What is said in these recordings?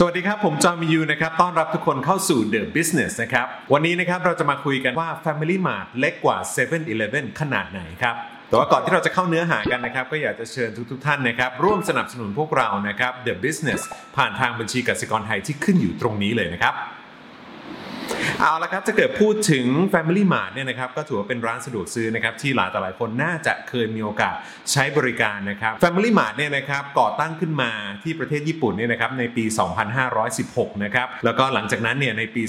สวัสดีครับ ผมจอห์นมิยูนะครับ ต้อนรับทุกคนเข้าสู่ The Business นะครับ วันนี้นะครับเราจะมาคุยกันว่า Family Mart เล็กกว่า 7 e เ e ่ e อขนาดไหนครับ แต่ว่าก่อนที่เราจะเข้าเนื้อหากันนะครับ ก็อยากจะเชิญทุกๆทท่านนะครับ ร่วมสนับสนุนพวกเรานะครับ The Business ผ่านทางบัญชีกสิกรไทยที่ขึ้นอยู่ตรงนี้เลยนะครับ เอาละครับ จะเกิดพูดถึง Family Mart เนี่ยนะครับก็ถือว่าเป็นร้านสะดวกซื้อนะครับที่หลายต่อหลายคนน่าจะเคยมีโอกาสใช้บริการนะครับ Family Mart เนี่ยนะครับก่อตั้งขึ้นมาที่ประเทศญี่ปุ่นเนี่ยนะครับในปี 2516 นะครับแล้วก็หลังจากนั้นเนี่ยในปี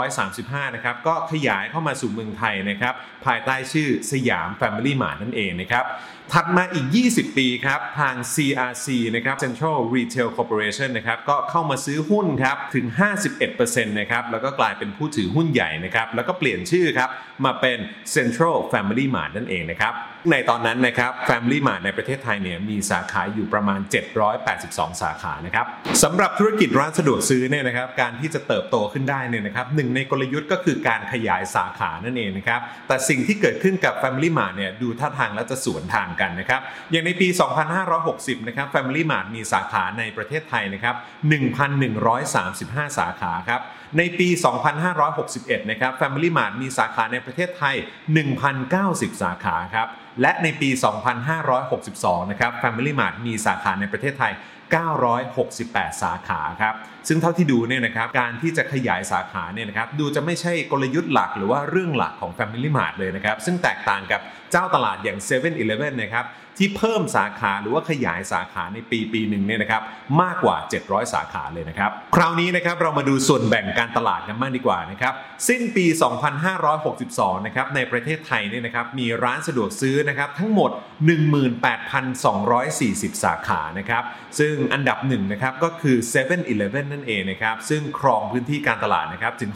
2535 นะครับก็ขยายเข้ามาสู่เมืองไทยนะครับภายใต้ชื่อสยาม Family Mart นั่นเองนะครับถัดมาอีก 20 ปีครับทาง CRC นะครับ Central Retail Corporation นะครับก็เข้ามาซื้อหุ้นครับถึง 51%นะครับแล้วก็กลายเป็นผู้ถือหุ้นใหญ่นะครับแล้วก็เปลี่ยนชื่อครับมาเป็น Central Family Mart นั่นเองนะครับในตอนนั้นนะครับ Family Mart ในประเทศไทยเนี่ยมีสาขาอยู่ประมาณ 782 สาขานะครับสำหรับธุรกิจร้านสะดวกซื้อเนี่ยนะครับการที่จะเติบโตขึ้นได้เนี่ยนะครับหนึ่งในกลยุทธ์ก็คือการขยายสาขานั่นเองนะครับแต่สิ่งที่เกิดขึ้นกับ Family Mart เนี่ยดูท่าทางแล้วจะสวนทางกันนะครับอย่างในปี 2560 นะครับ Family Mart มีสาขาในประเทศไทยนะครับ1,135 สาขาครับในปี2561 นะครับ Family Mart มีสาขาในประเทศไทย 1,090 สาขาครับ และในปี 2562 นะครับ Family Mart มีสาขาในประเทศไทย 968 สาขาครับ ซึ่งเท่าที่ดูเนี่ยนะครับ การที่จะขยายสาขาเนี่ยนะครับ ดูจะไม่ใช่กลยุทธ์หลักหรือว่าเรื่องหลักของ Family Mart เลยนะครับ ซึ่งแตกต่างกับเจ้าตลาดอย่าง 7 e เ e ่ e นะครับ ที่เพิ่มสาขาหรือว่าขยายสาขาในปีปีหนึ่งเนี่ยนะครับ มากกว่า 700 สาขาเลยนะครับ คราวนี้นะครับเรามาดูส่วนแบ่งการตลาดกันมากดีกว่านะครับ สิ้นปี 2562 นะครับ ในประเทศไทยเนี่ยนะครับ มีร้านสะดวกซื้อนะครับทั้งหมด 18,240 สาขานะครับซึ่งอันดับหนึ่งนะครับก็คือ7 e เ e ่ e อนั่นเองนะครับซึ่งครองพื้นที่การตลาดนะครับถึง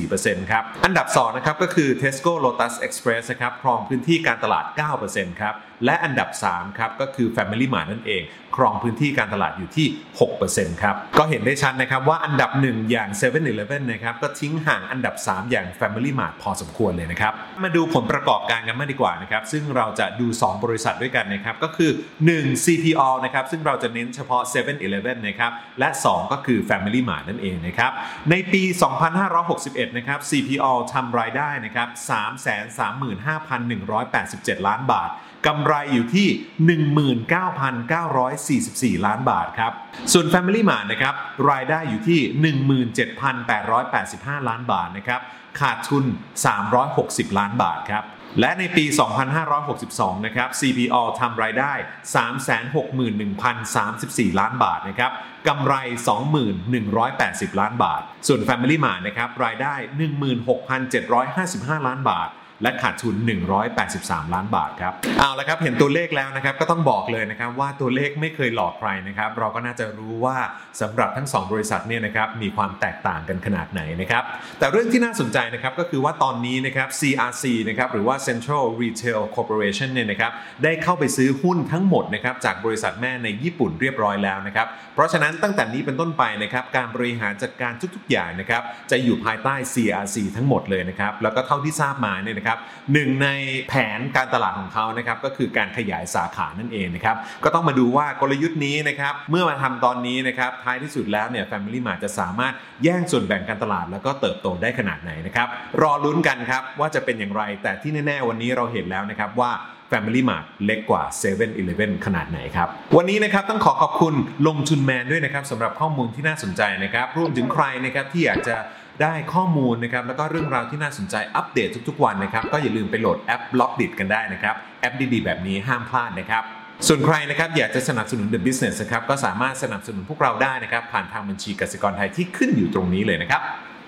64%ครับอันดับ2นะครับก็คือ Tesco Lotus Express นะครับครองพื้นที่การตลาด 9%ครับและอันดับ3ครับก็คือ Family Mart นั่นเอง ครองพื้นที่การตลาดอยู่ที่ 6%ครับก็เห็นได้ชัดนะครับว่าอันดับ 1 อย่าง7 e เ e ่ e นะครับก็ทิ้งห่างอันดับ 3 อย่าง Family Mart พอสมควรเลยนะครับมาดูผลประกอบการกันมากดีกว่านะครับซึ่งเราจะดู 2 บริษัทด้วยกันนะครับก็คือ 1 CPO นะครับซึ่งเราจะเน้นเฉพาะ 7 e เ e ่ e นะครับและ 2 ก็คือ Family Mart นั่นเองนะครับในปี 2561 นะครับ CPO ทำรายได้นะครับ335,187 ล้านบาทกำไรอยู่ที่ 19,944 ล้านบาทครับ ส่วน Family Mart นะครับ รายได้อยู่ที่ 17,885 ล้านบาทนะครับ ขาดทุน 360 ล้านบาทครับ และในปี 2562 นะครับ CPO ทำรายได้ 361,034 ล้านบาทนะครับ กำไร 2180 ล้านบาท ส่วน Family Mart นะครับ รายได้ 16,755 ล้านบาท และขาดทุน 183 ล้านบาทครับเอาละครับเห็นตัวเลขแล้วนะครับก็ต้องบอกเลยนะครับว่าตัวเลขไม่เคยหลอกใครนะครับเราก็น่าจะรู้ว่าสำหรับทั้ง 2 บริษัทเนี่ยนะครับมีความแตกต่างกันขนาดไหนนะครับแต่เรื่องที่น่าสนใจนะครับก็คือว่าตอนนี้นะครับ CRC นะครับหรือว่า Central Retail Corporation เนี่ยนะครับได้เข้าไปซื้อหุ้นทั้งหมดนะครับจากบริษัทแม่ในญี่ปุ่นเรียบร้อยแล้วนะครับเพราะฉะนั้นตั้งแต่นี้เป็นต้นไปนะครับการบริหารจัดการทุกๆอย่างนะครับจะอยู่ภายใต้ CRC ทั้งหมดเลยนะครับแล้วก็เท่าที่ทราบมาเนี่ยนะครับหนึ่งในแผนการตลาดของเขานะครับก็คือการขยายสาขานั่นเองนะครับก็ต้องมาดูว่ากลยุทธ์นี้นะครับเมื่อมาทำตอนนี้นะครับท้ายที่สุดแล้วเนี่ย Family Mart จะสามารถแย่งส่วนแบ่งการตลาด แล้วก็เติบโตได้ขนาดไหนนะครับรอลุ้นกันครับว่าจะเป็นอย่างไร แต่ที่แน่ๆวันนี้เราเห็นแล้วนะครับว่า Family Mart เล็กกว่า7 e เ e ่ e ขนาดไหนครับ วันนี้นะครับต้องขอขอบคุณลงทุนแมนด้วยนะครับสำหรับข้อมูลที่น่าสนใจนะครับรวมถึงใครนะครับที่อยากจะ ได้ข้อมูลนะครับแล้วก็เรื่องราวที่น่าสนใจอัปเดตทุกๆวันนะครับก็อย่าลืมไปโหลดแอป Blockdit กันได้นะครับแอปดีๆ แบบนี้ห้ามพลาดนะครับส่วนใครนะครับอยากจะสนับสนุน The Business นะครับก็สามารถสนับสนุนพวกเราได้นะครับผ่านทางบัญชีกสิกรไทยที่ขึ้นอยู่ตรงนี้เลยนะครับ